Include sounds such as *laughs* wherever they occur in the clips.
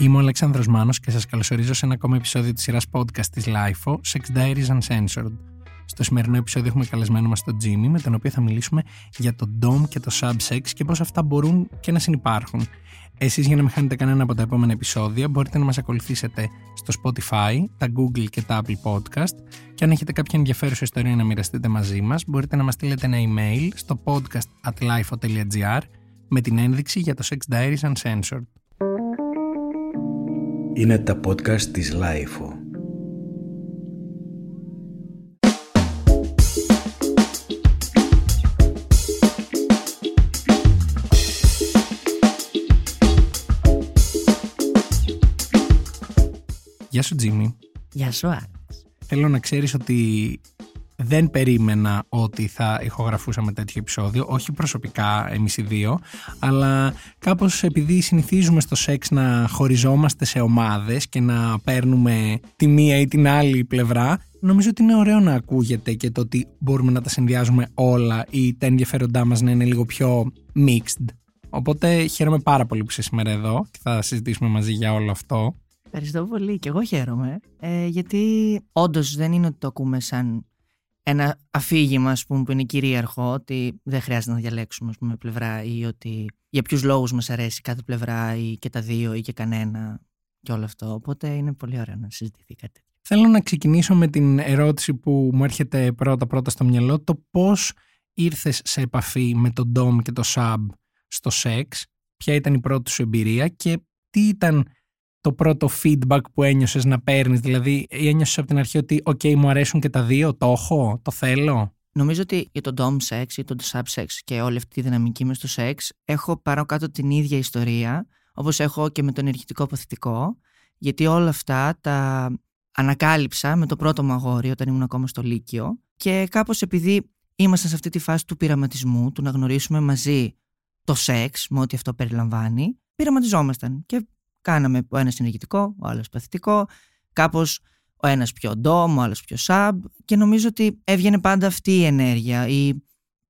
Είμαι ο Αλέξανδρος Μάνος και σας καλωσορίζω σε ένα ακόμα επεισόδιο της σειράς podcast της LIFO, Sex Diaries Uncensored. Στο σημερινό επεισόδιο έχουμε καλεσμένο μας τον Jimmy, με τον οποίο θα μιλήσουμε για το DOM και το subsex και πώς αυτά μπορούν και να συνεπάρχουν. Εσείς για να μην χάνετε κανένα από τα επόμενα επεισόδια μπορείτε να μας ακολουθήσετε στο Spotify, τα Google και τα Apple Podcast και αν έχετε κάποια ενδιαφέρουσα ιστορία να μοιραστείτε μαζί μας μπορείτε να μας στείλετε ένα email στο podcast at lifo.gr με την ένδειξη για το Sex Diaries Uncensored. Είναι τα podcast της Lifeo. Γεια σου Τζίμι. Γεια σου Άλεξ. Θέλω να ξέρεις ότι δεν περίμενα ότι θα ηχογραφούσαμε τέτοιο επεισόδιο, όχι προσωπικά εμείς οι δύο, αλλά κάπως επειδή συνηθίζουμε στο σεξ να χωριζόμαστε σε ομάδες και να παίρνουμε τη μία ή την άλλη πλευρά, νομίζω ότι είναι ωραίο να ακούγεται και το ότι μπορούμε να τα συνδυάζουμε όλα ή τα ενδιαφέροντά μας να είναι λίγο πιο mixed. Οπότε χαίρομαι πάρα πολύ που είσαι σήμερα εδώ και θα συζητήσουμε μαζί για όλο αυτό. Ευχαριστώ πολύ και εγώ χαίρομαι ε, γιατί όντως δεν είναι ότι το ακούμε σαν ένα αφήγημα ας πούμε, που είναι κυρίαρχο ότι δεν χρειάζεται να διαλέξουμε ας πούμε, πλευρά ή ότι για ποιους λόγους μας αρέσει κάθε πλευρά ή και τα δύο ή και κανένα και όλο αυτό. Οπότε είναι πολύ ωραίο να συζητηθεί κάτι. Θέλω να ξεκινήσω με την ερώτηση που μου έρχεται πρώτα πρώτα στο μυαλό το πώς ήρθες σε επαφή με τον Dom και το Sub στο σεξ, ποια ήταν η πρώτη σου εμπειρία και τι ήταν το πρώτο feedback που ένιωσες να παίρνεις, δηλαδή ένιωσες από την αρχή ότι ok μου αρέσουν και τα δύο, το έχω, το θέλω. Νομίζω ότι για το dom sex ή το sub sex και όλη αυτή τη δυναμική με στο σεξ έχω πάνω κάτω την ίδια ιστορία όπως έχω και με το ενεργητικό παθητικό γιατί όλα αυτά τα ανακάλυψα με το πρώτο μου αγόρι όταν ήμουν ακόμα στο Λύκειο και κάπως επειδή ήμασταν σε αυτή τη φάση του πειραματισμού, του να γνωρίσουμε μαζί το σεξ με ό,τι αυτό περιλαμβάνει, πειραματιζόμασταν και Κάναμε ο ένας ενεργητικό, ο άλλος παθητικό, κάπως ο ένας πιο ντόμ, ο άλλος πιο σαμπ και νομίζω ότι έβγαινε πάντα αυτή η ενέργεια. Ή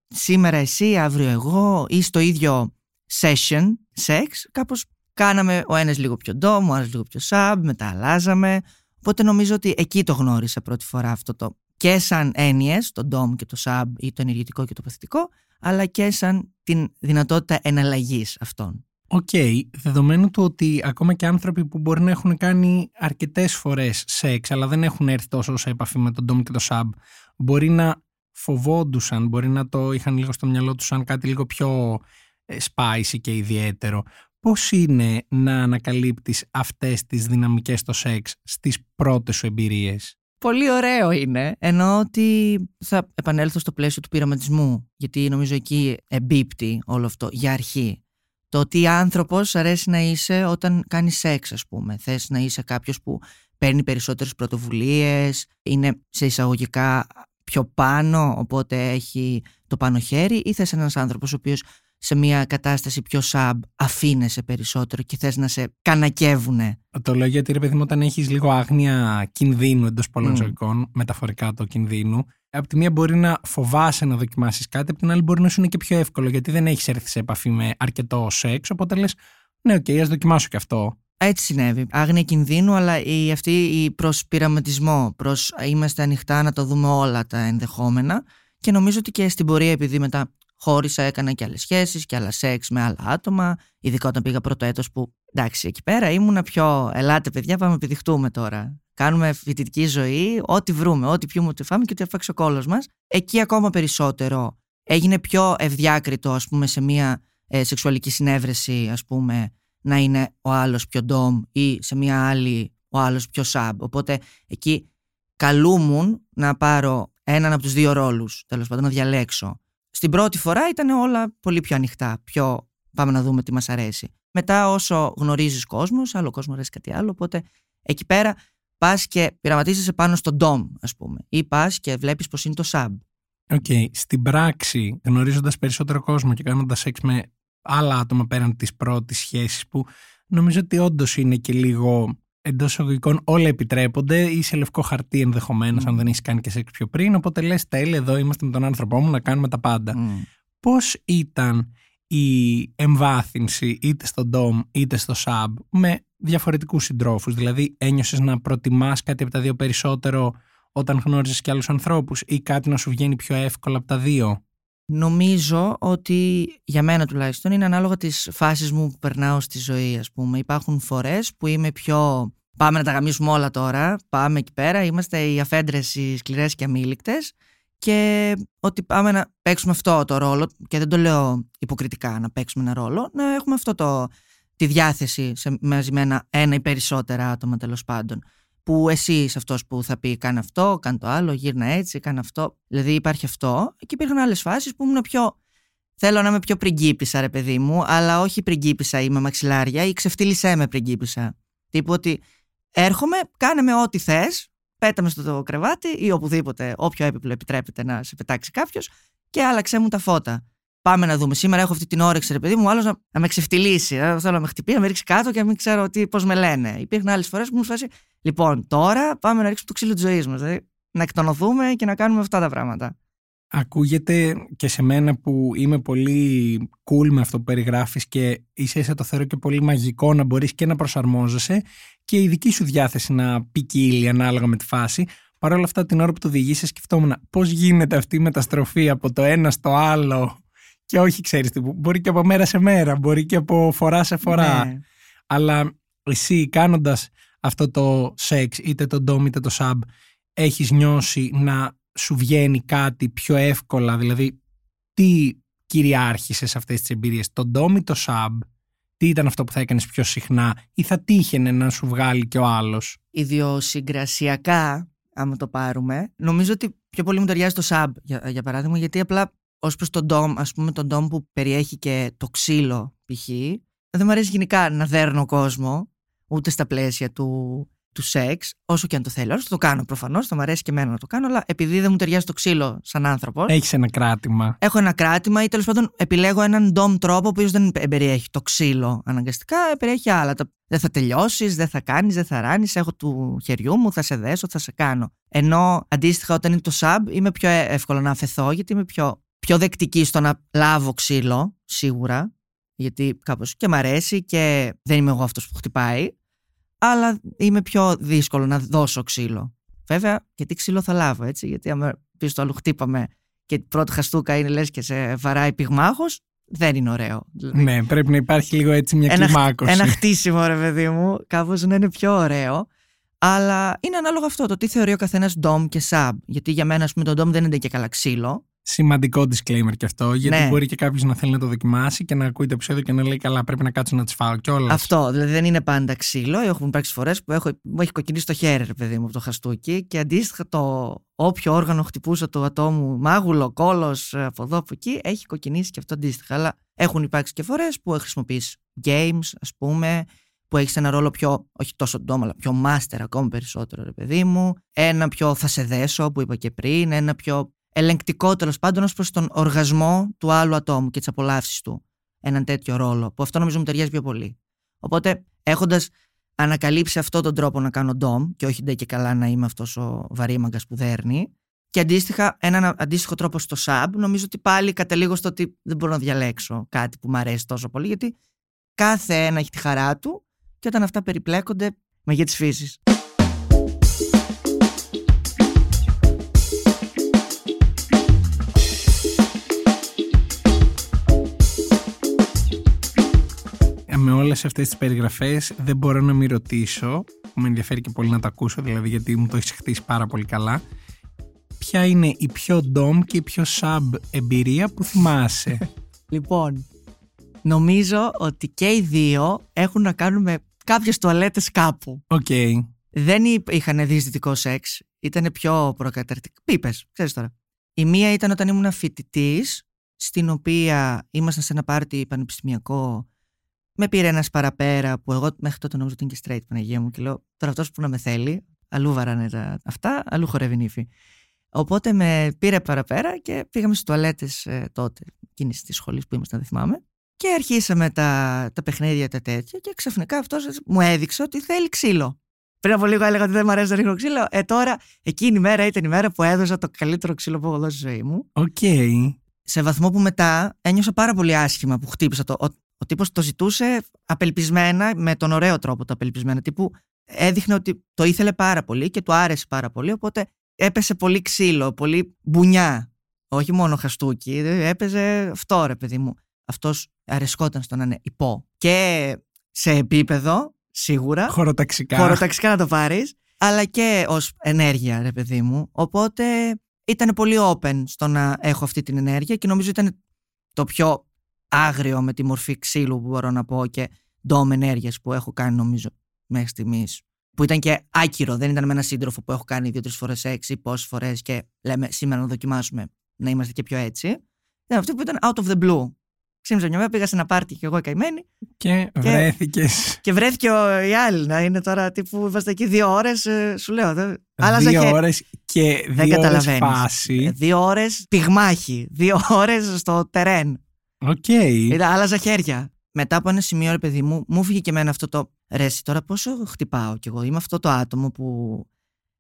σήμερα εσύ, αύριο εγώ, ή στο ίδιο session, sex, κάπως κάναμε ο ένας λίγο πιο dom, ο άλλος λίγο πιο sub, μετά αλλάζαμε. Οπότε νομίζω ότι εκεί το γνώρισα πρώτη φορά αυτό το και σαν έννοιες, το dom και το sub ή το ενεργητικό και το παθητικό, αλλά και σαν την δυνατότητα εναλλαγής αυτών. Οκ, okay, δεδομένου του ότι ακόμα και άνθρωποι που μπορεί να έχουν κάνει αρκετές φορές σεξ, αλλά δεν έχουν έρθει τόσο σε επαφή με τον Dom και το Sub, μπορεί να φοβόντουσαν, μπορεί να το είχαν λίγο στο μυαλό τους σαν κάτι λίγο πιο ε, spicy και ιδιαίτερο. Πώς είναι να ανακαλύπτεις αυτές τις δυναμικές στο σεξ στις πρώτες σου εμπειρίες; Πολύ ωραίο είναι, ενώ ότι θα επανέλθω στο πλαίσιο του πειραματισμού, γιατί νομίζω εκεί εμπίπτει όλο αυτό για αρχή το τι άνθρωπος αρέσει να είσαι όταν κάνεις σεξ ας πούμε. Θες να είσαι κάποιος που παίρνει περισσότερες πρωτοβουλίες, είναι σε εισαγωγικά πιο πάνω, οπότε έχει το πάνω χέρι ή θες ένας άνθρωπος ο οποίος σε μια κατάσταση πιο σαμπ αφήνεσαι περισσότερο και θες να σε κανακεύουνε; Το λέω γιατί ρε παιδί μου όταν έχεις λίγο άγνοια κινδύνου εντός πολλών mm. ζωικών, μεταφορικά το κινδύνου, από τη μία μπορεί να φοβάσαι να δοκιμάσεις κάτι, από την άλλη μπορεί να σου είναι και πιο εύκολο γιατί δεν έχεις έρθει σε επαφή με αρκετό σεξ. Οπότε λες, ναι, οκ, okay, ας δοκιμάσω και αυτό. Έτσι συνέβη. Άγνοια κινδύνου, αλλά η, αυτή η προ πειραματισμό, προς είμαστε ανοιχτά να το δούμε όλα τα ενδεχόμενα. Και νομίζω ότι και στην πορεία, επειδή μετά χώρισα, έκανα και άλλες σχέσεις και άλλα σεξ με άλλα άτομα, ειδικά όταν πήγα πρώτο έτος που εντάξει, εκεί πέρα ήμουνα πιο. Ελάτε, παιδιά, πάμε να επιδειχτούμε τώρα. Κάνουμε φοιτητική ζωή, ό,τι βρούμε, ό,τι πιούμε, ό,τι φάμε και ό,τι αρπάξει ο κώλος μας. Εκεί ακόμα περισσότερο έγινε πιο ευδιάκριτο, ας πούμε, σε μια ε, σεξουαλική συνέβρεση, ας πούμε, να είναι ο άλλος πιο dom ή σε μια άλλη ο άλλος πιο sub. Οπότε εκεί καλούμουν να πάρω έναν από τους δύο ρόλους, τέλος πάντων, να διαλέξω. Στην πρώτη φορά ήταν όλα πολύ πιο ανοιχτά, πιο πάμε να δούμε τι μας αρέσει. Μετά όσο γνωρίζεις κόσμος, άλλο κόσμο αρέσει κάτι άλλο, οπότε εκεί πέρα πας και πειραματίζεσαι πάνω στον DOM, ας πούμε, ή πας και βλέπεις πώς είναι το sub. Οκ. Okay. Στην πράξη, γνωρίζοντας περισσότερο κόσμο και κάνοντας σεξ με άλλα άτομα πέραν της πρώτης σχέσης, που νομίζω ότι όντως είναι και λίγο εντός εισαγωγικών όλα επιτρέπονται ή σε λευκό χαρτί ενδεχομένως, mm. αν δεν έχεις κάνει και σεξ πιο πριν. Οπότε λες, τέλε, εδώ είμαστε με τον άνθρωπό μου να κάνουμε τα πάντα. Mm. Πώς ήταν η εμβάθυνση είτε στο DOM είτε στο sub με διαφορετικούς συντρόφους. Δηλαδή ένιωσες να προτιμάς κάτι από τα δύο περισσότερο όταν γνώριζες και άλλους ανθρώπους ή κάτι να σου βγαίνει πιο εύκολα από τα δύο; Νομίζω ότι για μένα τουλάχιστον είναι ανάλογα τις φάσεις μου που περνάω στη ζωή ας πούμε. Υπάρχουν φορές που είμαι πιο πάμε να τα γαμίσουμε όλα τώρα, πάμε εκεί πέρα, είμαστε οι αφέντρες, οι σκληρές και αμήλικτες και ότι πάμε να παίξουμε αυτό το ρόλο και δεν το λέω υποκριτικά να παίξουμε ένα ρόλο, να έχουμε αυτό το, τη διάθεση σε, μαζί με ένα, ένα ή περισσότερα άτομα τέλος πάντων. Που εσύ είσαι αυτός που θα πει: Κάνε αυτό, κάνε το άλλο, γύρνα έτσι, κάνε αυτό. Δηλαδή υπάρχει αυτό. Και υπήρχαν άλλες φάσεις που ήμουν πιο. Θέλω να είμαι πιο πριγκίπισσα, ρε παιδί μου, αλλά όχι πριγκίπισσα ή με μαξιλάρια ή ξεφτύλισέ με πριγκίπισσα. Τύπου ότι έρχομαι, κάνε με ό,τι θε, πέταμε στο το κρεβάτι ή οπουδήποτε, όποιο έπιπλο επιτρέπεται να σε πετάξει κάποιος και άλλαξε μου τα φώτα. Πάμε να δούμε. Σήμερα έχω αυτή την όρεξη, ρε παιδί μου, άλλος να, να με ξεφτυλίσει. Ε, θέλω να με χτυπήσει, να με ρίξει κάτω και να μην ξέρω πώς με λένε. Υπήρχαν άλλες φορές που μου φάσει. Λοιπόν, τώρα πάμε να ρίξουμε το ξύλο της ζωής μας. Δηλαδή, να εκτονωθούμε και να κάνουμε αυτά τα πράγματα. Ακούγεται και σε μένα που είμαι πολύ cool με αυτό που περιγράφεις και ίσα ίσα το θεωρώ και πολύ μαγικό να μπορείς και να προσαρμόζεσαι και η δική σου διάθεση να ποικίλει ανάλογα με τη φάση. Παρ' όλα αυτά την ώρα που το διηγήσε σκεφτόμουν πώς γίνεται αυτή η μεταστροφή από το ένα στο άλλο; Και όχι ξέρεις τι, μπορεί και από μέρα σε μέρα, μπορεί και από φορά σε φορά. Ναι. Αλλά εσύ κάνοντας αυτό το σεξ, είτε το ντόμ είτε το σαμπ, έχεις νιώσει να σου βγαίνει κάτι πιο εύκολα, δηλαδή τι κυριάρχησες σε αυτές τις εμπειρίες, το ντόμ ή το σαμπ, τι ήταν αυτό που θα έκανες πιο συχνά ή θα τύχαινε να σου βγάλει και ο άλλος; Ιδιοσυγκρασιακά, άμα το πάρουμε, νομίζω ότι πιο πολύ μου ταιριάζει το σαμπ, για, για παράδειγμα, γιατί απλά ως προς τον ντόμ, ας πούμε, τον ντόμ που περιέχει και το ξύλο, π.χ. Δεν μου αρέσει γενικά να δέρνω κόσμο, ούτε στα πλαίσια του, του σεξ, όσο και αν το θέλω. Θα το κάνω προφανώς, θα μου αρέσει και εμένα να το κάνω, αλλά επειδή δεν μου ταιριάζει το ξύλο σαν άνθρωπο. Έχεις ένα κράτημα. Έχω ένα κράτημα ή τέλος πάντων επιλέγω έναν ντόμ τρόπο, ο οποίος δεν περιέχει το ξύλο αναγκαστικά, περιέχει άλλα. Δεν θα τελειώσεις, δεν θα κάνεις, δεν θα ράνεις. Έχω του χεριού μου, θα σε δέσω, θα σε κάνω. Ενώ αντίστοιχα όταν είναι το sub, είμαι πιο εύκολο να αφαιθώ, γιατί είμαι πιο πιο δεκτική στο να λάβω ξύλο, σίγουρα, γιατί κάπως και μ' αρέσει και δεν είμαι εγώ αυτός που χτυπάει, αλλά είμαι πιο δύσκολο να δώσω ξύλο. Βέβαια, και τι ξύλο θα λάβω, έτσι, γιατί αν πει στο άλλο χτύπαμε και η πρώτη χαστούκα είναι λες και σε βαράει πυγμάχος, δεν είναι ωραίο. Ναι, πρέπει να υπάρχει λίγο έτσι μια ένα, κλιμάκωση. Ένα χτίσιμο, ρε παιδί μου, κάπως να είναι πιο ωραίο. Αλλά είναι ανάλογο αυτό, το τι θεωρεί ο καθένας DOM και sub. Γιατί για μένα, ας πούμε, το DOM δεν είναι και καλά ξύλο. Σημαντικό disclaimer και αυτό, γιατί ναι. μπορεί και κάποιος να θέλει να το δοκιμάσει και να ακούει το επεισόδιο και να λέει: Καλά, πρέπει να κάτσω να τις φάω κιόλας. Αυτό, δηλαδή δεν είναι πάντα ξύλο. Έχουν υπάρξει φορές που έχω, μου έχει κοκκινήσει το χέρι, ρε παιδί μου, από το χαστούκι και αντίστοιχα το όποιο όργανο χτυπούσα του ατόμου, μάγουλο, κόλος, από εδώ, από εκεί, έχει κοκκινήσει και αυτό αντίστοιχα. Αλλά έχουν υπάρξει και φορές που χρησιμοποιεί games, ας πούμε, που έχεις ένα ρόλο πιο, όχι τόσο ντόμα, αλλά πιο master ακόμη περισσότερο, ρε παιδί μου. Ένα πιο θα σε δέσω, που είπα και πριν. Ένα πιο ελεγκτικό τέλος πάντων ως προς τον οργασμό του άλλου ατόμου και τις απολαύσεις του. Έναν τέτοιο ρόλο, που αυτό νομίζω μου ταιριάζει πιο πολύ. Οπότε, έχοντας ανακαλύψει αυτόν τον τρόπο να κάνω ντόμ, και όχι ντε και καλά να είμαι αυτός ο βαρύμαγκας που δέρνει, και αντίστοιχα, έναν αντίστοιχο τρόπο στο sub, νομίζω ότι πάλι καταλήγω στο ότι δεν μπορώ να διαλέξω κάτι που μου αρέσει τόσο πολύ, γιατί κάθε ένα έχει τη χαρά του και όταν αυτά περιπλέκονται, μαγεία της φύσης. Με όλες αυτές τις περιγραφές δεν μπορώ να μην ρωτήσω, που με ενδιαφέρει και πολύ να το ακούσω, δηλαδή γιατί μου το έχεις χτίσει πάρα πολύ καλά, ποια είναι η πιο dom και η πιο sub εμπειρία που θυμάσαι; *laughs* λοιπόν, νομίζω ότι και οι δύο έχουν να κάνουν με κάποιες τουαλέτες κάπου. Οκ. Okay. Δεν είχαν διεισδυτικό σεξ, ήταν πιο προκαταρτικό. Πίπες, ξέρεις τώρα. Η μία ήταν όταν ήμουν φοιτητής, στην οποία ήμασταν σε ένα πάρτι πανεπιστημιακό με πήρε ένας παραπέρα που εγώ μέχρι τότε νομίζω ότι είναι και straight Παναγία μου και λέω τώρα αυτός που να με θέλει, αλλού βαράνε τα, αυτά, αλλού χορεύει νύφη. Οπότε με πήρε παραπέρα και πήγαμε στις τουαλέτες ε, τότε, εκείνης της σχολής που ήμασταν, δεν θυμάμαι. Και αρχίσαμε τα, τα παιχνίδια τα τέτοια και ξαφνικά αυτός μου έδειξε ότι θέλει ξύλο. Πριν από λίγο έλεγα ότι δεν μου αρέσει να ρίχνω ξύλο. Ε, τώρα εκείνη η μέρα ήταν η μέρα που έδωσα το καλύτερο ξύλο που έχω δώσει στη ζωή μου. Οκ. Okay. σε βαθμό που μετά ένιωσα πάρα πολύ άσχημα που χτύπησα το. Ο, ο τύπος το ζητούσε απελπισμένα, με τον ωραίο τρόπο το απελπισμένα. Τύπου έδειχνε ότι το ήθελε πάρα πολύ και του άρεσε πάρα πολύ. Οπότε έπεσε πολύ ξύλο, πολύ μπουνιά. Όχι μόνο χαστούκι, έπαιζε αυτό ρε παιδί μου. Αυτός αρεσκόταν στο να είναι υπό. Και σε επίπεδο, σίγουρα. Χωροταξικά. Χωροταξικά να το πάρεις. Αλλά και ως ενέργεια, ρε παιδί μου. Οπότε ήταν πολύ open στο να έχω αυτή την ενέργεια και νομίζω ήταν το πιο άγριο με τη μορφή ξύλου που μπορώ να πω και ντόμ ενέργειας που έχω κάνει νομίζω μέχρι στιγμής. Που ήταν και άκυρο, δεν ήταν με έναν σύντροφο που έχω κάνει δύο-τρεις φορές έξι, πόσες φορές και λέμε σήμερα να δοκιμάσουμε να είμαστε και πιο έτσι. Ήταν αυτό που ήταν out of the blue. Ξύμιζα μια μέρα, πήγα σε ένα πάρτι και εγώ καημένη. Και, βρέθηκες. Και βρέθηκε ο, η άλλη να είναι τώρα τύπου. Είμαστε εκεί δύο ώρες, ε, σου λέω. Δε, δύο ώρες και δύο ώρες φάση. Ε, δύο ώρες πυγμάχη. Δύο ώρες στο τερέν. Οκ. Okay. Άλλαζα χέρια. Μετά από ένα σημείο, ρε παιδί μου, μου φύγει και εμένα αυτό το ρέσι. Τώρα πόσο χτυπάω κι εγώ. Είμαι αυτό το άτομο που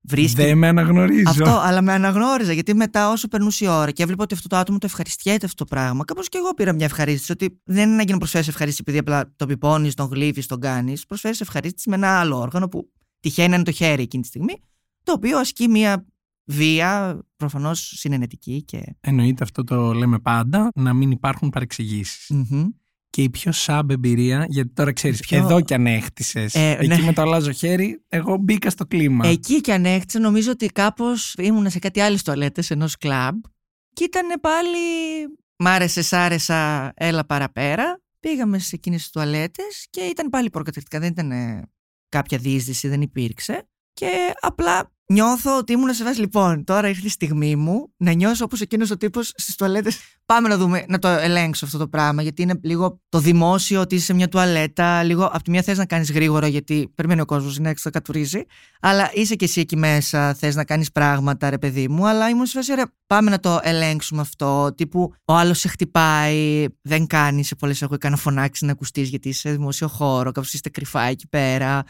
Βρίσκει... Δεν με αναγνωρίζω. Αυτό, αλλά με αναγνώριζα γιατί μετά όσο περνούσε η ώρα και έβλεπα ότι αυτό το άτομο το ευχαριστιέται αυτό το πράγμα. Κάπως και εγώ πήρα μια ευχαρίστηση. Ότι δεν είναι να να προσφέρεις ευχαρίστηση επειδή απλά το πιπώνει, τον γλύφεις, τον κάνεις. Προσφέρεις ευχαρίστηση με ένα άλλο όργανο που τυχαίνει να είναι το χέρι εκείνη τη στιγμή, το οποίο ασκεί μια βία προφανώς συνενετική. Και... Εννοείται αυτό το λέμε πάντα, να μην υπάρχουν παρεξηγήσεις και η πιο σαμπ εμπειρία, γιατί τώρα ξέρεις, πιο... εδώ κι αν έχτισες. Ε, εκεί ναι. με το αλλάζω χέρι, εγώ μπήκα στο κλίμα. Εκεί κι αν έχτισε, νομίζω ότι κάπως ήμουν σε κάτι άλλες τουαλέτες ενός κλαμπ και ήταν πάλι. Μ' άρεσε, σ' άρεσα, έλα παραπέρα. Πήγαμε σε εκείνες τις τουαλέτες και ήταν πάλι προκαταρκτικά. Δεν ήταν κάποια διείσδυση, δεν υπήρξε. Και απλά νιώθω ότι ήμουν σε βάση. Λοιπόν, τώρα ήρθε η στιγμή μου να νιώσω όπως εκείνος ο τύπος στις τουαλέτες. Πάμε να δούμε, να το ελέγξω αυτό το πράγμα. Γιατί είναι λίγο το δημόσιο ότι είσαι σε μια τουαλέτα. Λίγο από τη μία θες να κάνεις γρήγορα, γιατί περιμένει ο κόσμος να έξω, κατουρίζει. Αλλά είσαι και εσύ εκεί μέσα, θες να κάνεις πράγματα, ρε παιδί μου. Αλλά ήμουν σε φάση, ωραία, πάμε να το ελέγξουμε αυτό. Τύπου ο άλλος σε χτυπάει, δεν κάνει σε πολλές. Εγώ έκανα φωνάξεις να ακουστείς γιατί είσαι σε δημόσιο χώρο, κάπως είστε κρυφά εκεί πέρα.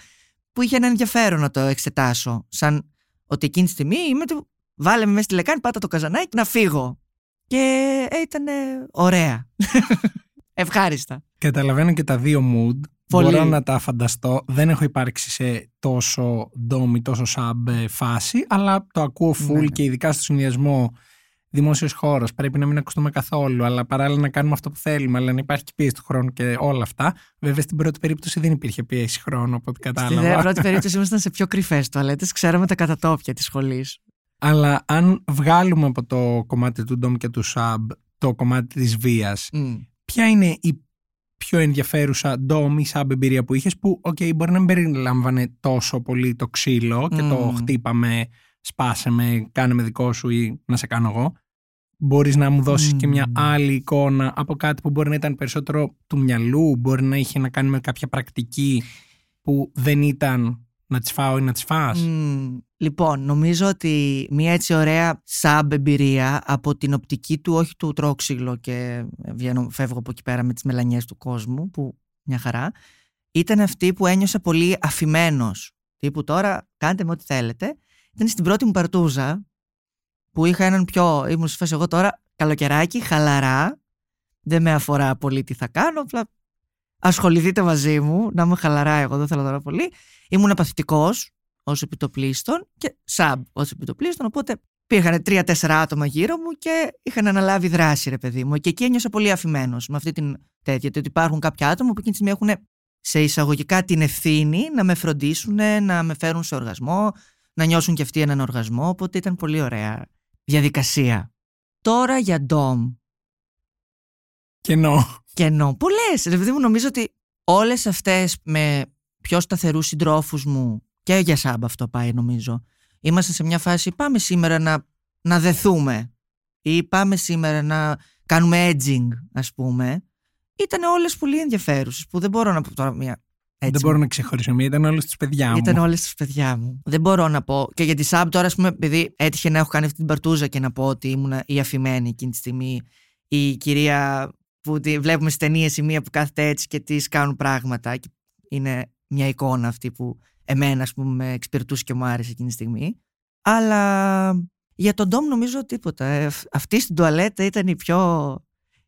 Που είχε ένα ενδιαφέρον να το εξετάσω. Σαν ότι εκείνη τη στιγμή είμαι του βάλε με μέσα στη λεκάνη, πάτα το καζανάκι να φύγω. Και ε, ήταν ωραία. *laughs* Ευχάριστα. Καταλαβαίνω και τα δύο mood. Πολύ. Μπορώ να τα φανταστώ. Δεν έχω υπάρξει σε τόσο ντόμι, τόσο σαμπ φάση, αλλά το ακούω full ναι, ναι. και ειδικά στο συνδυασμό δημόσιος χώρος. Πρέπει να μην ακουστούμε καθόλου, αλλά παράλληλα να κάνουμε αυτό που θέλουμε, αλλά να υπάρχει και πίεση του χρόνου και όλα αυτά. Βέβαια, στην πρώτη περίπτωση δεν υπήρχε πίεση χρόνου, από ό,τι κατάλαβα. Στην πρώτη περίπτωση ήμασταν σε πιο κρυφές τουαλέτες, ξέραμε τα κατατόπια της σχολής. Αλλά αν βγάλουμε από το κομμάτι του ντόμ και του σαμπ το κομμάτι της βίας, ποια είναι η πιο ενδιαφέρουσα ντόμ ή σαμπ εμπειρία που είχες, που, OK, μπορεί να μην περιλάμβανε τόσο πολύ το ξύλο και το χτύπαμε σπάσε με, κάνε με δικό σου ή να σε κάνω εγώ. Μπορείς να μου δώσεις και μια άλλη εικόνα από κάτι που μπορεί να ήταν περισσότερο του μυαλού, μπορεί να είχε να κάνει με κάποια πρακτική που δεν ήταν να τις φάω ή να τις φας; Λοιπόν, νομίζω ότι μια έτσι ωραία σαμπ εμπειρία από την οπτική του, όχι του τρόξυλο και βγαίνω, φεύγω από εκεί πέρα με τις μελανιές του κόσμου, που μια χαρά, ήταν αυτή που ένιωσα πολύ αφημένος. Τύπου τώρα κάντε με ό,τι θέλετε ήταν στην πρώτη μου παρτούζα που είχα έναν πιο. ήμουν σε φάση εγώ τώρα καλοκαιράκι, χαλαρά. Δεν με αφορά πολύ τι θα κάνω. Απλά ασχοληθείτε μαζί μου, να είμαι χαλαρά εγώ, δεν θέλω τώρα πολύ. Ήμουν παθητικός ως επιτοπλίστων και σαμπ ως επιτοπλίστων. Οπότε πήγαν τρία-τέσσερα άτομα γύρω μου και είχαν αναλάβει δράση, ρε παιδί μου. Και εκεί ένιωσα πολύ αφημένος με αυτή την τέτοια. Ότι υπάρχουν κάποια άτομα που εκείνη τη στιγμή έχουν σε εισαγωγικά την ευθύνη να με φροντίσουν, να με φέρουν σε οργασμό, να νιώσουν και αυτοί έναν οργασμό, οπότε ήταν πολύ ωραία διαδικασία. Τώρα για ντόμ. Κενό. Κενό. Πολλές. Δηλαδή μου νομίζω ότι όλες αυτές με πιο σταθερούς συντρόφους μου και για σάμπα αυτό πάει νομίζω. Είμαστε σε μια φάση πάμε σήμερα να, να δεθούμε ή πάμε σήμερα να κάνουμε edging ας πούμε. Ήταν όλες πολύ ενδιαφέρουσες που δεν μπορώ να πω τώρα μια έτσι. Δεν μπορώ να ξεχωρίσω μία, ήταν όλες τις παιδιά μου. Ήταν όλες τις παιδιά μου. Δεν μπορώ να πω. Και για τη Σαμπ τώρα, ας πούμε, επειδή έτυχε να έχω κάνει αυτή την παρτούζα και να πω ότι ήμουν η αφημένη εκείνη τη στιγμή, η κυρία που τη βλέπουμε στις ταινίες, η μία που κάθεται έτσι και της κάνουν πράγματα. Και είναι μια εικόνα αυτή που εμένα, ας πούμε, με εξυπηρετούσε και μου άρεσε εκείνη τη στιγμή. Αλλά Για τον Ντόμ νομίζω τίποτα. Ε, αυτή στην τουαλέτα ήταν η πιο,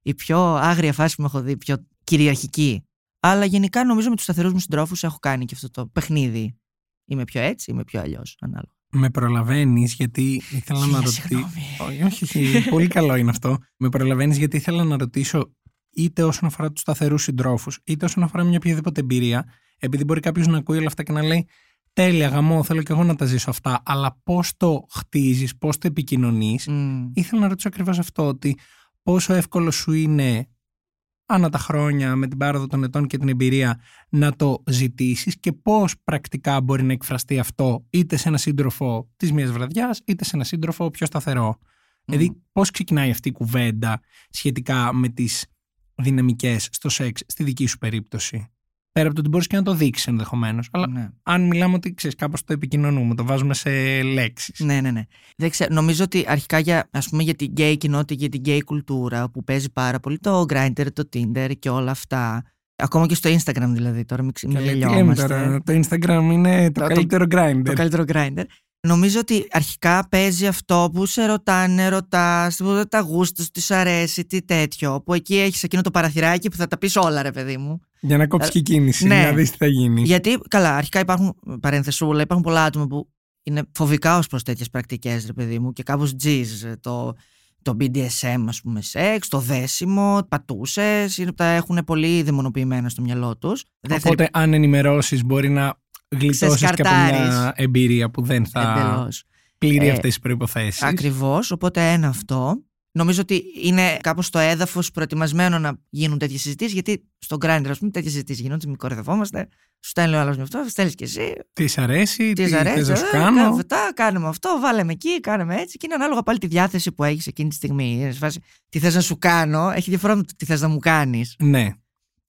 η πιο άγρια φάση που έχω δει, πιο κυριαρχική. Αλλά γενικά νομίζω με τους σταθερούς μου συντρόφους έχω κάνει και αυτό το παιχνίδι. Είμαι πιο έτσι, είμαι πιο αλλιώς, ανάλογα. Με προλαβαίνεις γιατί ήθελα να ρωτήσω. Όχι, όχι, όχι. πολύ καλό είναι αυτό. Με προλαβαίνεις γιατί ήθελα να ρωτήσω είτε όσον αφορά τους σταθερούς συντρόφους, είτε όσον αφορά μια οποιαδήποτε εμπειρία, επειδή μπορεί κάποιος να ακούει όλα αυτά και να λέει Τέλεια, γαμό, θέλω και εγώ να τα ζήσω αυτά. Αλλά πώς το χτίζεις, πώς το επικοινωνείς. Mm. Ήθελα να ρωτήσω ακριβώς αυτό, ότι πόσο εύκολο σου είναι ανά τα χρόνια με την πάροδο των ετών και την εμπειρία να το ζητήσεις και πώς πρακτικά μπορεί να εκφραστεί αυτό είτε σε ένα σύντροφο της μιας βραδιάς είτε σε ένα σύντροφο πιο σταθερό. Δηλαδή πώς ξεκινάει αυτή η κουβέντα σχετικά με τις δυναμικές στο σεξ στη δική σου περίπτωση; Πέρα από το ότι μπορείς και να το δείξεις ενδεχομένως. Αλλά Ναι. αν μιλάμε ότι ξέρεις, κάπως το επικοινωνούμε, το βάζουμε σε λέξεις. Ναι, ναι, ναι. Δεν ξέρω, νομίζω ότι αρχικά για, ας πούμε, για την γκέι κοινότητα, για την γκέι κουλτούρα που παίζει πάρα πολύ το Grindr, το Tinder και όλα αυτά. Ακόμα και στο Instagram δηλαδή, τώρα μην, ξε- μην τι λέμε γελιόμαστε. τώρα, το Instagram είναι το, Το- το- καλύτερο Grindr. Το καλύτερο Grindr. Νομίζω ότι αρχικά παίζει αυτό που σε ρωτάνε, ρωτάς, που τα γούστα σου, τι αρέσει, τι τέτοιο. Που εκεί έχεις εκείνο το παραθυράκι που θα τα πεις όλα, ρε παιδί μου. Για να κόψεις και κίνηση, Ναι. να δεις τι θα γίνει. Γιατί, καλά, αρχικά υπάρχουν παρένθεσούλα, υπάρχουν πολλά άτομα που είναι φοβικά ως προς τέτοιες πρακτικές, ρε παιδί μου, και κάπως τζιζ. Το, το BDSM, ας πούμε, σεξ, το δέσιμο, πατούσες, τα έχουν πολύ δαιμονοποιημένα στο μυαλό τους. Οπότε, αν ενημερώσεις, μπορεί να γλιτώσεις και από μια σκαρτάρεις. εμπειρία που δεν θα Εντελώς. πληρεί Ε, αυτές τις προποθέσει. Ακριβώς. Οπότε ένα αυτό. Νομίζω ότι είναι κάπως το έδαφος προετοιμασμένο να γίνουν τέτοιες συζητήσεις, γιατί στο Grindr, ας πούμε, τέτοιες συζητήσεις γίνονται, μην κορυδευόμαστε. Σου στέλνει ο άλλος με αυτό, στέλνεις και εσύ. Τι σ' αρέσει, τι Τι σ' αρέσει, θες να σου ε, κάνω. κάνουμε αυτά, κάνουμε αυτό, βάλαμε εκεί, κάνουμε έτσι. Και είναι ανάλογα πάλι τη διάθεση που έχεις εκείνη τη στιγμή. Είναι σε φάση, τι θες να σου κάνω, έχει διαφορά με το τι θες να μου κάνεις. Ναι.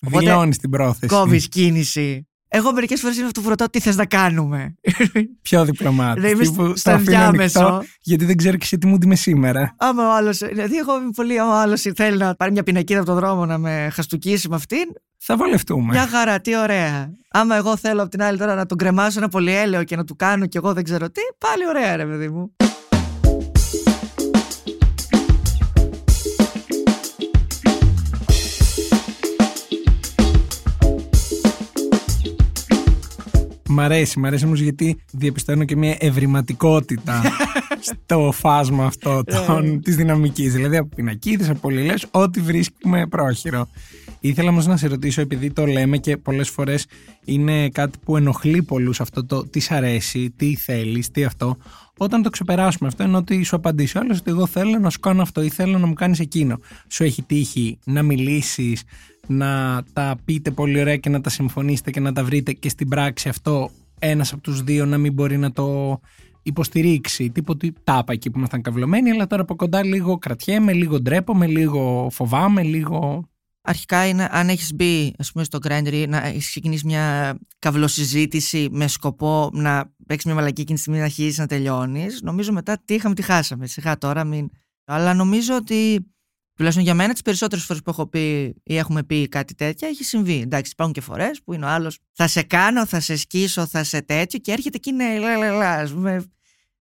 Οπότε, Δηλώνεις την πρόθεση. Κόβεις κίνηση. Εγώ μερικές φορές είναι αυτό που ρωτάω τι θες να κάνουμε; *laughs* Πιο διπλωμάτη. Να είμαι τύπου, στο το αφήνω ενδιάμεσο. ανοιχτό, Γιατί δεν ξέρω και σε τι μου είμαι σήμερα. Άμα ο άλλος. Δηλαδή, εγώ είμαι πολύ. Άμα ο άλλος θέλει να πάρει μια πινακίδα από τον δρόμο να με χαστούκίσει με αυτήν, Θα βολευτούμε. μια χαρά, τι ωραία. Άμα εγώ θέλω από την άλλη τώρα να τον κρεμάσω ένα πολυέλαιο και να του κάνω κι εγώ δεν ξέρω τι, πάλι ωραία, ρε παιδί μου. Μ' αρέσει, μ' αρέσει όμως γιατί διαπιστώνω και μια ευρηματικότητα *laughs* στο φάσμα αυτό των, της δυναμικής. Δηλαδή από πινακίδες, από πολυλές, ό,τι βρίσκουμε πρόχειρο. Ήθελα όμως να σε ρωτήσω, επειδή το λέμε και πολλές φορές είναι κάτι που ενοχλεί πολλούς αυτό το τι σ' αρέσει, τι θέλεις, τι αυτό. Όταν το ξεπεράσουμε αυτό είναι ότι σου απαντήσει ο άλλος ότι εγώ θέλω να σου κάνω αυτό ή θέλω να μου κάνεις εκείνο. Σου έχει τύχει να μιλήσεις, να τα πείτε πολύ ωραία και να τα συμφωνήσετε και να τα βρείτε και στην πράξη αυτό ένας από τους δύο να μην μπορεί να το υποστηρίξει. Τίποτε τάπα εκεί που ήμασταν καυλωμένοι, αλλά τώρα από κοντά λίγο κρατιέμαι, λίγο ντρέπομαι, λίγο φοβάμαι, λίγο... Αρχικά είναι αν έχεις μπει ας πούμε, στο Grindr ή να έχεις ξεκινήσει μια καυλοσυζήτηση με σκοπό να παίξεις μια μαλακή εκείνη τη στιγμή να αρχίσεις να τελειώνεις. Νομίζω μετά τι είχαμε, τι χάσαμε. Σιγά τώρα μην. Αλλά νομίζω ότι τουλάχιστον για μένα τις περισσότερες φορές που έχω πει ή έχουμε πει κάτι τέτοια έχει συμβεί. Εντάξει, υπάρχουν και φορές που είναι ο άλλος θα σε κάνω, θα σε σκίσω, θα σε τέτοιο και έρχεται και είναι λα, λα, λα, ας πούμε,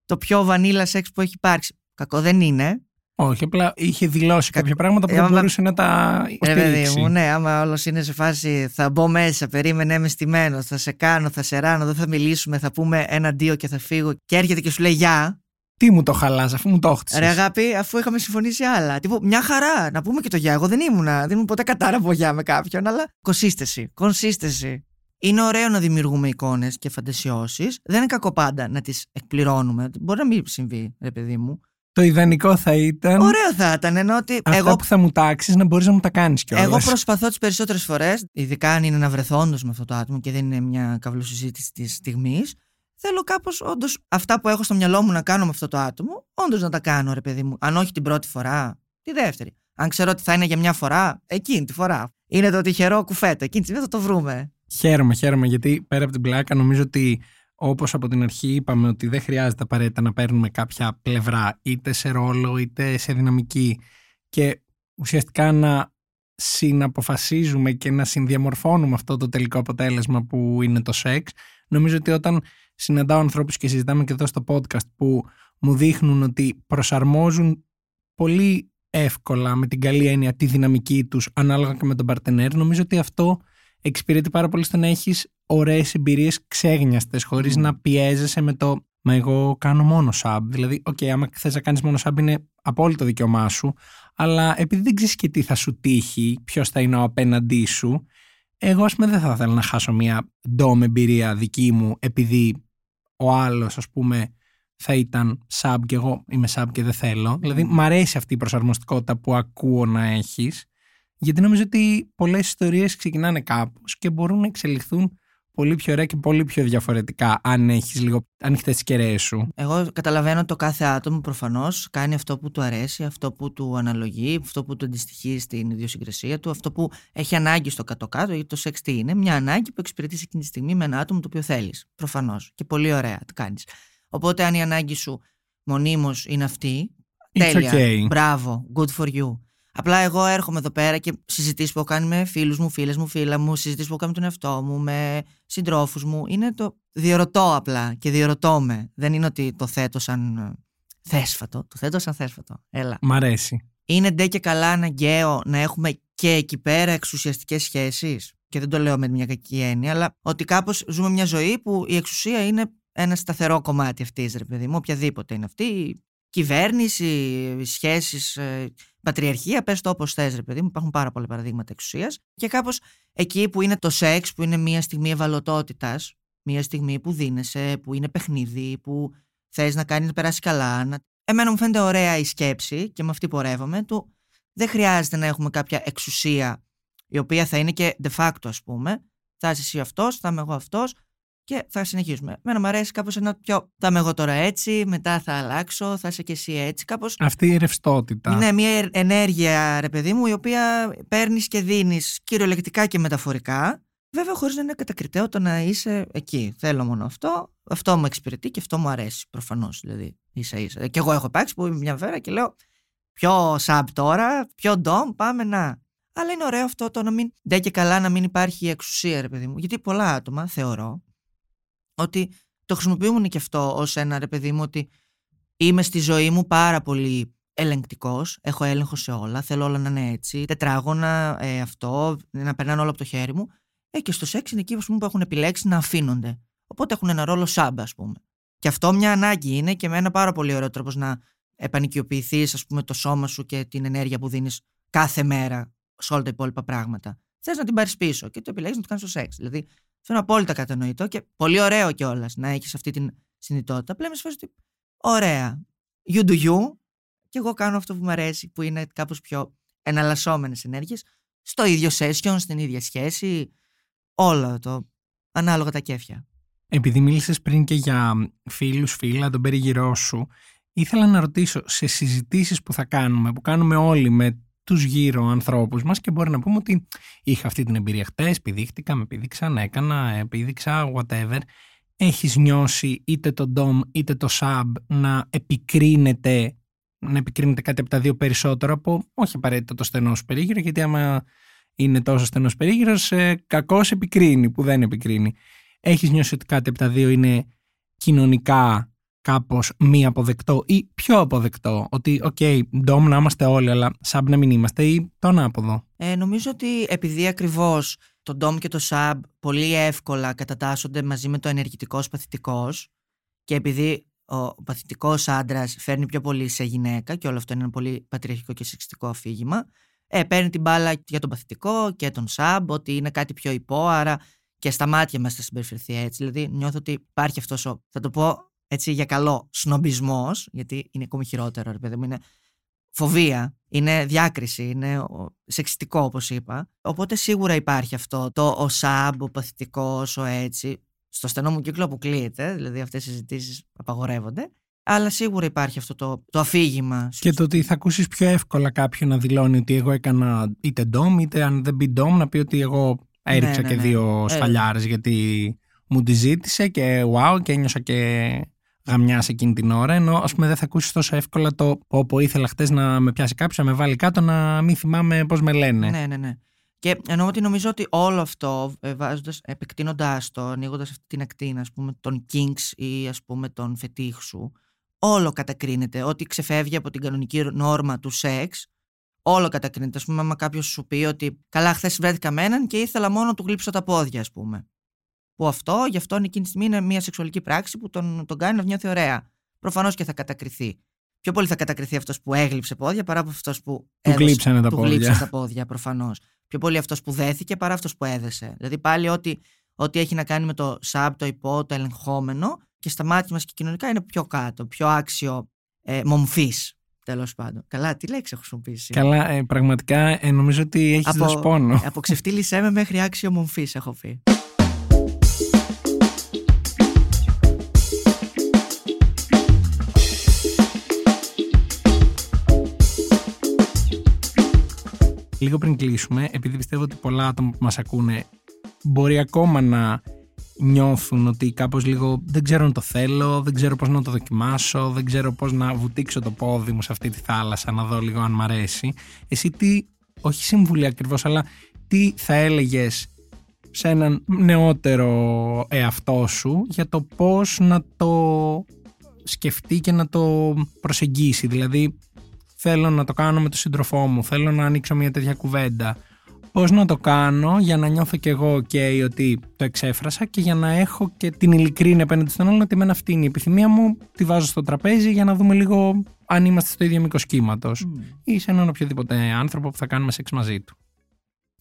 το πιο βανίλα σεξ που έχει υπάρξει. Κακό δεν είναι. Όχι, απλά είχε δηλώσει κάποια πράγματα που Ε, δεν άμα- μπορούσε να τα Ρε παιδί υποστηρίξει. μου, ναι, άμα όλος είναι σε φάση θα μπω μέσα, περίμενε είμαι στημένο, θα σε κάνω, θα σε ράνω, δεν θα μιλήσουμε, θα πούμε ένα δύο και θα φύγω. Και έρχεται και σου λέει Γεια. Τι μου το χαλάς αφού μου το έχτισες. Ρε αγάπη, αφού είχαμε συμφωνήσει άλλα. Τύπου, μια χαρά, να πούμε και το Γεια. Εγώ δεν ήμουνα, δεν ήμουν ποτέ κατάρα από Γεια με κάποιον, αλλά κονσίστεση. Κονσίστεση. Είναι ωραίο να δημιουργούμε εικόνες και φαντασιώσεις. Δεν είναι κακό πάντα να τις εκπληρώνουμε. Μπορεί να μην συμβεί, ρε παιδί μου. Το ιδανικό θα ήταν Ωραίο θα ήταν, ενώ ότι αυτά εγώ που θα μου τάξεις να μπορείς να μου τα κάνεις κιόλας. Εγώ προσπαθώ τις περισσότερες φορές, ειδικά αν είναι να βρεθώ όντως με αυτό το άτομο και δεν είναι μια καυλοσυζήτηση της στιγμής, θέλω κάπως όντως αυτά που έχω στο μυαλό μου να κάνω με αυτό το άτομο, όντως να τα κάνω, ρε παιδί μου. Αν όχι την πρώτη φορά, τη δεύτερη. Αν ξέρω ότι θα είναι για μια φορά, εκείνη τη φορά. Είναι το τυχερό κουφέτο, εκείνη τη στιγμή θα το βρούμε. Χαίρομαι, χαίρομαι γιατί πέρα από την πλάκα νομίζω ότι όπως από την αρχή είπαμε ότι δεν χρειάζεται απαραίτητα να παίρνουμε κάποια πλευρά είτε σε ρόλο είτε σε δυναμική και ουσιαστικά να συναποφασίζουμε και να συνδιαμορφώνουμε αυτό το τελικό αποτέλεσμα που είναι το σεξ. Νομίζω ότι όταν συναντάω ανθρώπους και συζητάμε και εδώ στο podcast που μου δείχνουν ότι προσαρμόζουν πολύ εύκολα με την καλή έννοια τη δυναμική τους ανάλογα και με τον παρτενέρ. Νομίζω ότι αυτό εξυπηρετεί πάρα πολύ στο να έχεις ωραίες εμπειρίες ξέγνιαστες χωρίς να πιέζεσαι με το Μα εγώ κάνω μόνο sub. Δηλαδή, OK, okay, άμα θες να κάνεις μόνο sub είναι απόλυτο δικαίωμά σου. Αλλά επειδή δεν ξέρεις και τι θα σου τύχει, ποιος θα είναι ο απέναντί σου, εγώ ας πούμε δεν θα ήθελα να χάσω μια ντόμ εμπειρία δική μου επειδή ο άλλος, ας πούμε, θα ήταν sub και εγώ είμαι sub και δεν θέλω. Δηλαδή, μ' αρέσει αυτή η προσαρμοστικότητα που ακούω να έχεις, γιατί νομίζω ότι πολλές ιστορίες ξεκινάνε κάπως και μπορούν να εξελιχθούν πολύ πιο ωραία και πολύ πιο διαφορετικά αν έχεις λίγο ανοιχτέ τι κεραίε σου. Εγώ καταλαβαίνω το κάθε άτομο προφανώς κάνει αυτό που του αρέσει, αυτό που του αναλογεί, αυτό που του αντιστοιχεί στην ιδιοσυγκρισία του, αυτό που έχει ανάγκη στο κάτω-κάτω, γιατί το σεξ τι είναι, μια ανάγκη που εξυπηρετείς εκείνη τη στιγμή με ένα άτομο το οποίο θέλεις. Προφανώς. Και πολύ ωραία το κάνεις. Οπότε αν η ανάγκη σου μονίμως είναι αυτή, τέλεια. Okay. Μπράβο, good for you. Απλά εγώ έρχομαι εδώ πέρα και συζητήσεις που έχω κάνει με φίλους μου, φίλες μου, φίλα μου, συζητήσεις που έχω κάνει με τον εαυτό μου, με συντρόφους μου. Είναι το. Διορωτώ απλά και διορωτώ με. Δεν είναι ότι το θέτω σαν ε, θέσφατο. Το θέτω σαν θέσφατο. Έλα. Μ' αρέσει. Είναι ντε και καλά αναγκαίο να έχουμε και εκεί πέρα εξουσιαστικές σχέσεις. Και δεν το λέω με μια κακή έννοια, αλλά ότι κάπως ζούμε μια ζωή που η εξουσία είναι ένα σταθερό κομμάτι αυτής, ρε παιδί μου, οποιαδήποτε είναι αυτή κυβέρνηση, σχέσεις, ε, πατριαρχία, πες το όπως θες ρε παιδί μου, υπάρχουν πάρα πολλά παραδείγματα εξουσίας και κάπως εκεί που είναι το σεξ, που είναι μια στιγμή ευαλωτότητας, μια στιγμή που δίνεσαι, που είναι παιχνίδι, που θες να κάνεις να περάσεις καλά. Να... Εμένα μου φαίνεται ωραία η σκέψη και με αυτή πορεύομαι, του δεν χρειάζεται να έχουμε κάποια εξουσία η οποία θα είναι και de facto ας πούμε, θα είσαι εσύ αυτός, θα είμαι εγώ αυτός, και θα συνεχίσουμε. Μένα μου αρέσει κάπως ένα πιο. Θα είμαι εγώ τώρα έτσι, μετά θα αλλάξω, θα είσαι και εσύ έτσι. Κάπως... Αυτή η ρευστότητα. Ναι, μια ενέργεια, ρε παιδί μου, η οποία παίρνεις και δίνεις κυριολεκτικά και μεταφορικά. Βέβαια, χωρίς να είναι κατακριτέο το να είσαι εκεί. Θέλω μόνο αυτό. Αυτό μου εξυπηρετεί και αυτό μου αρέσει. Προφανώς δηλαδή. ίσα ίσα. Και εγώ έχω υπάρξει που είμαι μια βέρα και λέω πιο sub τώρα, πιο dom, πάμε να. Αλλά είναι ωραίο αυτό το να μην. Δεν και καλά να μην υπάρχει εξουσία, ρε παιδί μου. Γιατί πολλά άτομα, θεωρώ, ότι το χρησιμοποιούμε και αυτό ως ένα ρε παιδί μου ότι είμαι στη ζωή μου πάρα πολύ ελεγκτικός, έχω έλεγχο σε όλα, θέλω όλα να είναι έτσι, τετράγωνα ε, αυτό, να περνάνε όλα από το χέρι μου. Ε, και στο σεξ είναι εκεί που έχουν επιλέξει να αφήνονται. Οπότε έχουν ένα ρόλο σάμπα, ας πούμε. Και αυτό μια ανάγκη είναι και με ένα πάρα πολύ ωραίο τρόπος να επανοικιοποιηθεί, ας πούμε, το σώμα σου και την ενέργεια που δίνεις κάθε μέρα σε όλα τα υπόλοιπα πράγματα. Θες να την πάρεις πίσω και το επιλέγεις να το κάνεις στο σεξ. Δηλαδή, αυτό είναι απόλυτα κατανοητό και πολύ ωραίο κιόλας να έχεις αυτή την συνειδητότητα. Απλά με ότι ωραία. You do you. Και εγώ κάνω αυτό που μου αρέσει, που είναι κάπως πιο εναλλασσόμενες ενέργειες. Στο ίδιο session, στην ίδια σχέση. Όλο το. Ανάλογα τα κέφια. Επειδή μίλησες πριν και για φίλους, φίλα, τον περιγυρό σου, ήθελα να ρωτήσω σε συζητήσεις που θα κάνουμε, που κάνουμε όλοι με τους γύρω ανθρώπους μας και μπορεί να πούμε ότι είχα αυτή την εμπειρία χτες, επιδείχτηκα, με επίδειξαν, έκανα, επίδειξα, whatever. Έχεις νιώσει είτε το DOM είτε το SUB να επικρίνεται, να επικρίνεται κάτι από τα δύο περισσότερο από όχι απαραίτητα το στενό σου περίγυρο, γιατί άμα είναι τόσο στενός περίγυρος, ε, κακώς επικρίνει, που δεν επικρίνει. Έχεις νιώσει ότι κάτι από τα δύο είναι κοινωνικά κάπως μη αποδεκτό ή πιο αποδεκτό ότι OK, okay, dom να είμαστε όλοι αλλά sub να μην είμαστε ή το ανάποδο. Ε, νομίζω ότι επειδή ακριβώς το dom και το sub πολύ εύκολα κατατάσσονται μαζί με το ενεργητικός παθητικός και επειδή ο παθητικός άντρας φέρνει πιο πολύ σε γυναίκα και όλο αυτό είναι ένα πολύ πατριαρχικό και σεξιστικό αφήγημα ε, παίρνει την μπάλα για τον παθητικό και τον σαμπ ότι είναι κάτι πιο υπό άρα και στα μάτια μας θα συμπεριφερθεί έτσι δηλαδή νιώθω ότι υπάρχει αυτός ο, θα το πω έτσι για καλό σνομπισμός, γιατί είναι ακόμη χειρότερο, ρε παιδί μου, είναι φοβία, είναι διάκριση, είναι σεξιστικό όπως είπα. Οπότε σίγουρα υπάρχει αυτό το ο σάμπ, ο παθητικός, ο έτσι. Στο στενό μου κύκλο αποκλείεται, δηλαδή αυτές οι συζητήσεις απαγορεύονται. Αλλά σίγουρα υπάρχει αυτό το, το αφήγημα. Και το ότι θα ακούσεις πιο εύκολα κάποιον να δηλώνει ότι εγώ έκανα είτε ντόμ, είτε αν δεν μπει ντόμ, να πει ότι εγώ έριξα ναι, ναι, και ναι. δύο ε, σφαλιάρες γιατί μου τη ζήτησε και wow και ένιωσα και γαμιάς εκείνη την ώρα, ενώ ας πούμε δεν θα ακούσεις τόσο εύκολα το όπου ήθελα χτε να με πιάσει κάποιος, να με βάλει κάτω, να μην θυμάμαι πώς με λένε. Ναι, ναι, ναι. Και εννοώ ότι νομίζω ότι όλο αυτό, ε, βάζοντας, επεκτείνοντάς το, ανοίγοντας αυτή την ακτίνα, ας πούμε, των kinks ή ας πούμε των φετίχ σου, όλο κατακρίνεται. Ό,τι ξεφεύγει από την κανονική νόρμα του σεξ, όλο κατακρίνεται. Α πούμε, άμα κάποιος σου πει ότι καλά, χθες βρέθηκα με έναν και ήθελα μόνο να του γλύψω τα πόδια, ας πούμε. Που αυτό, γι' αυτό εκείνη τη στιγμή είναι μια σεξουαλική πράξη που τον, τον κάνει να νιώθει ωραία. Προφανώς και θα κατακριθεί. Πιο πολύ θα κατακριθεί αυτός που έγλειψε πόδια παρά από αυτός που. Του γλύψανε τα του πόδια. γλύψαν τα πόδια, προφανώς. Πιο πολύ αυτός που δέθηκε παρά αυτός που έδεσε. Δηλαδή πάλι ό,τι, ό,τι έχει να κάνει με το sub, το υπό, το ελεγχόμενο και στα μάτια μας και κοινωνικά είναι πιο κάτω, πιο άξιο ε, μομφής. Τέλος πάντων. Καλά, τι λέξη έχω χρησιμοποιήσει. Καλά, ε, πραγματικά ε, νομίζω ότι έχεις δώσει πόνο. Από ξεφτύλισέ με μέχρι άξιο μομφής, έχω πει. Λίγο πριν κλείσουμε, επειδή πιστεύω ότι πολλά άτομα που μας ακούνε μπορεί ακόμα να νιώθουν ότι κάπως λίγο δεν ξέρω να το θέλω, δεν ξέρω πώς να το δοκιμάσω, δεν ξέρω πώς να βουτήξω το πόδι μου σε αυτή τη θάλασσα να δω λίγο αν μ' αρέσει. Εσύ τι, όχι συμβουλή ακριβώς, αλλά τι θα έλεγες σε έναν νεότερο εαυτό σου για το πώς να το σκεφτεί και να το προσεγγίσει. Δηλαδή θέλω να το κάνω με τον σύντροφό μου, θέλω να ανοίξω μια τέτοια κουβέντα. Πώς να το κάνω για να νιώθω κι εγώ ok ότι το εξέφρασα και για να έχω και την ειλικρίνη απέναντι στον άλλον ότι εμένα αυτή είναι η επιθυμία μου, τη βάζω στο τραπέζι για να δούμε λίγο αν είμαστε στο ίδιο μήκος κύματος ή σε έναν οποιοδήποτε άνθρωπο που θα κάνουμε σεξ μαζί του.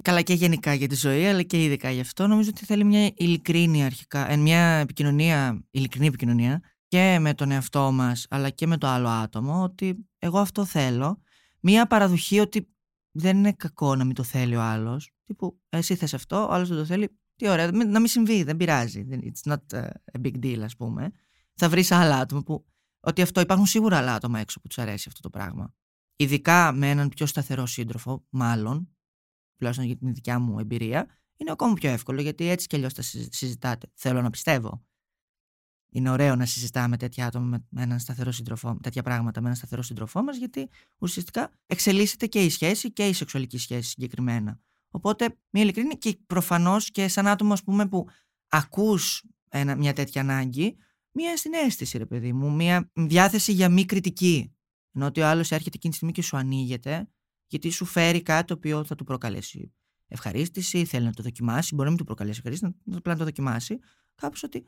Καλά και γενικά για τη ζωή, αλλά και ειδικά γι' αυτό. Νομίζω ότι θέλει μια ειλικρίνη αρχικά, μια επικοινωνία, ειλικρινή επικοινωνία και με τον εαυτό μας αλλά και με το άλλο άτομο ότι εγώ αυτό θέλω. Μία παραδοχή ότι δεν είναι κακό να μην το θέλει ο άλλος. Τύπου εσύ θες αυτό, ο άλλος δεν το θέλει. Τι ωραία, να μην συμβεί, δεν πειράζει. It's not a big deal ας πούμε. Θα βρεις άλλα άτομα που... Ότι αυτό υπάρχουν σίγουρα άλλα άτομα έξω που τους αρέσει αυτό το πράγμα. Ειδικά με έναν πιο σταθερό σύντροφο, μάλλον, τουλάχιστον για την δικιά μου εμπειρία, είναι ακόμα πιο εύκολο γιατί έτσι κι αλλιώς τα συζητάτε. Θέλω να πιστεύω είναι ωραίο να συζητάμε τέτοια άτομα με έναν σταθερό σύντροφό, τέτοια πράγματα με έναν σταθερό σύντροφό μας, γιατί ουσιαστικά εξελίσσεται και η σχέση και η σεξουαλική σχέση συγκεκριμένα. Οπότε, μια ειλικρίνη και προφανώς και σαν άτομο, ας πούμε, που ακούς μια τέτοια ανάγκη, μια συνέστηση, ρε παιδί μου, μια διάθεση για μη κριτική. Ενώ ότι ο άλλος έρχεται εκείνη τη στιγμή και σου ανοίγεται, γιατί σου φέρει κάτι το οποίο θα του προκαλέσει ευχαρίστηση, θέλει να το δοκιμάσει, μπορεί να μην του προκαλέσει ευχαρίστηση, να απλά να το δοκιμάσει. Κάπω ότι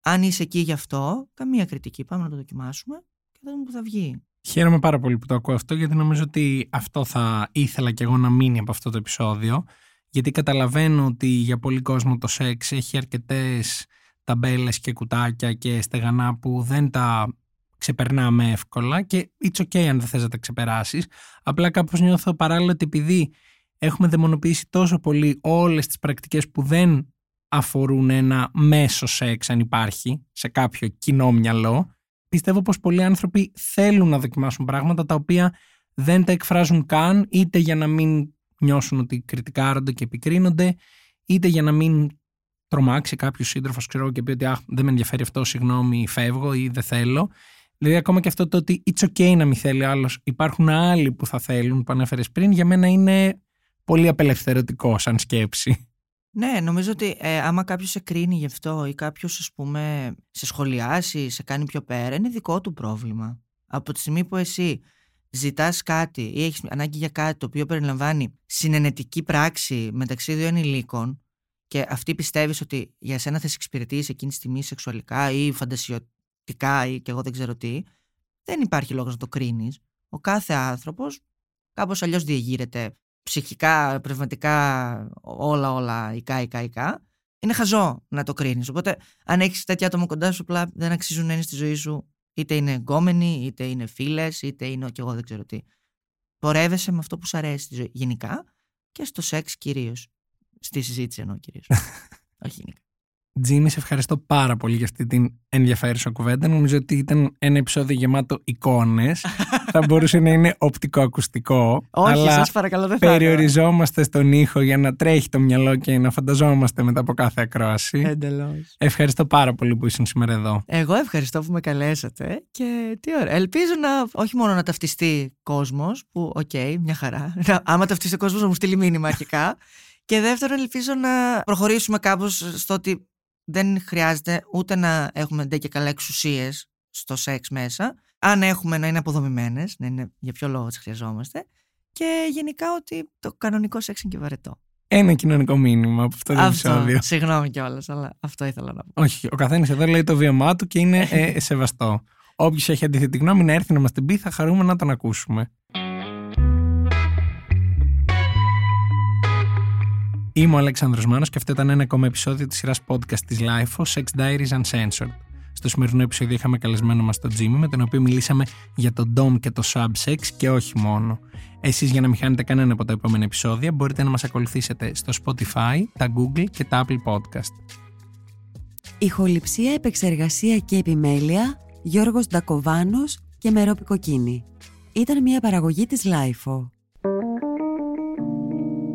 αν είσαι εκεί γι' αυτό, καμία κριτική. Πάμε να το δοκιμάσουμε και θα δούμε που θα βγει. Χαίρομαι πάρα πολύ που το ακούω αυτό, γιατί νομίζω ότι αυτό θα ήθελα και εγώ να μείνει από αυτό το επεισόδιο. Γιατί καταλαβαίνω ότι για πολύ κόσμο το σεξ έχει αρκετές ταμπέλες και κουτάκια και στεγανά που δεν τα ξεπερνάμε εύκολα και it's ok αν δεν θες να τα ξεπεράσεις. Απλά κάπως νιώθω παράλληλα ότι επειδή έχουμε δαιμονοποιήσει τόσο πολύ όλες τις πρακτικές που δεν αφορούν ένα μέσο σεξ αν υπάρχει σε κάποιο κοινό μυαλό. Πιστεύω πως πολλοί άνθρωποι θέλουν να δοκιμάσουν πράγματα τα οποία δεν τα εκφράζουν καν είτε για να μην νιώσουν ότι κριτικάρονται και επικρίνονται είτε για να μην τρομάξει κάποιος σύντροφος ξέρω και πει ότι Αχ, δεν με ενδιαφέρει αυτό, συγγνώμη, φεύγω ή δεν θέλω. Δηλαδή, ακόμα και αυτό το ότι it's okay να μην θέλει άλλος, υπάρχουν άλλοι που θα θέλουν, που ανέφερες πριν, για μένα είναι πολύ απελευθερωτικό σαν σκέψη. Ναι, νομίζω ότι ε, άμα κάποιος σε κρίνει γι' αυτό ή κάποιος, ας πούμε, σε σχολιάσει, σε κάνει πιο πέρα, είναι δικό του πρόβλημα. Από τη στιγμή που εσύ ζητάς κάτι ή έχεις ανάγκη για κάτι το οποίο περιλαμβάνει συνενετική πράξη μεταξύ δύο ενηλίκων και αυτή πιστεύεις ότι για σένα θα σε εξυπηρετήσει εκείνη τη στιγμή σεξουαλικά ή φαντασιωτικά ή και εγώ δεν ξέρω τι, δεν υπάρχει λόγος να το κρίνεις. Ο κάθε άνθρωπος κάπως αλλιώς διεγείρεται ψυχικά, πνευματικά, όλα, όλα, ικά, ικά, ικά, είναι χαζό να το κρίνεις. Οπότε, αν έχεις τέτοια άτομα κοντά σου, απλά δεν αξίζουν να είναι στη ζωή σου, είτε είναι εγκόμενοι, είτε είναι φίλες, είτε είναι και εγώ δεν ξέρω τι. Πορεύεσαι με αυτό που σου αρέσει στη ζωή γενικά και στο σεξ κυρίως. Στη συζήτηση εννοώ κυρίως. *laughs* Όχι γενικά. Τζίμι, σε ευχαριστώ πάρα πολύ για αυτή την ενδιαφέρουσα κουβέντα. Νομίζω ότι ήταν ένα επεισόδιο γεμάτο εικόνες. *laughs* θα μπορούσε να είναι οπτικοακουστικό. Όχι, αλλά σας παρακαλώ, δεν θα Περιοριζόμαστε στον ήχο για να τρέχει το μυαλό και να φανταζόμαστε μετά από κάθε ακρόαση. Εντελώς. Ευχαριστώ πάρα πολύ που ήσουν σήμερα εδώ. Εγώ ευχαριστώ που με καλέσατε και τι ωραία. Ελπίζω να όχι μόνο να ταυτιστεί κόσμος, που OK, okay, μια χαρά. Άμα ταυτιστεί ο κόσμος, να μου στείλει μήνυμα αρχικά. *laughs* Και δεύτερον, ελπίζω να προχωρήσουμε κάπως στο ότι δεν χρειάζεται ούτε να έχουμε ντε και καλά εξουσίες στο σεξ μέσα, Αν έχουμε να είναι αποδομημένες, να είναι για ποιο λόγο τις χρειαζόμαστε. Και γενικά ότι το κανονικό σεξ είναι και βαρετό. Ένα κοινωνικό μήνυμα από αυτό το αυτό, επεισόδιο. Συγγνώμη κιόλας, αλλά αυτό ήθελα να πω. Όχι, ο καθένας εδώ λέει το βίωμά του και είναι ε, *laughs* σεβαστό. Όποιος έχει αντίθετη γνώμη να έρθει να μας την πει, θα χαρούμε να τον ακούσουμε. Είμαι ο Αλέξανδρος Μάνος και αυτό ήταν ένα ακόμα επεισόδιο της σειράς podcast της LIFO, Sex Diaries Uncensored. Στο σημερινό επεισόδιο είχαμε καλεσμένο μας τον Jimmy, με τον οποίο μιλήσαμε για το DOM και το Subsex και όχι μόνο. Εσείς για να μην χάνετε κανένα από τα επόμενα επεισόδια μπορείτε να μας ακολουθήσετε στο Spotify, τα Google και τα Apple Podcast. Ηχοληψία, επεξεργασία και επιμέλεια Γιώργος Ντακοβάνος και Μερόπη Κοκκίνη. Ήταν μια παραγωγή της LIFO.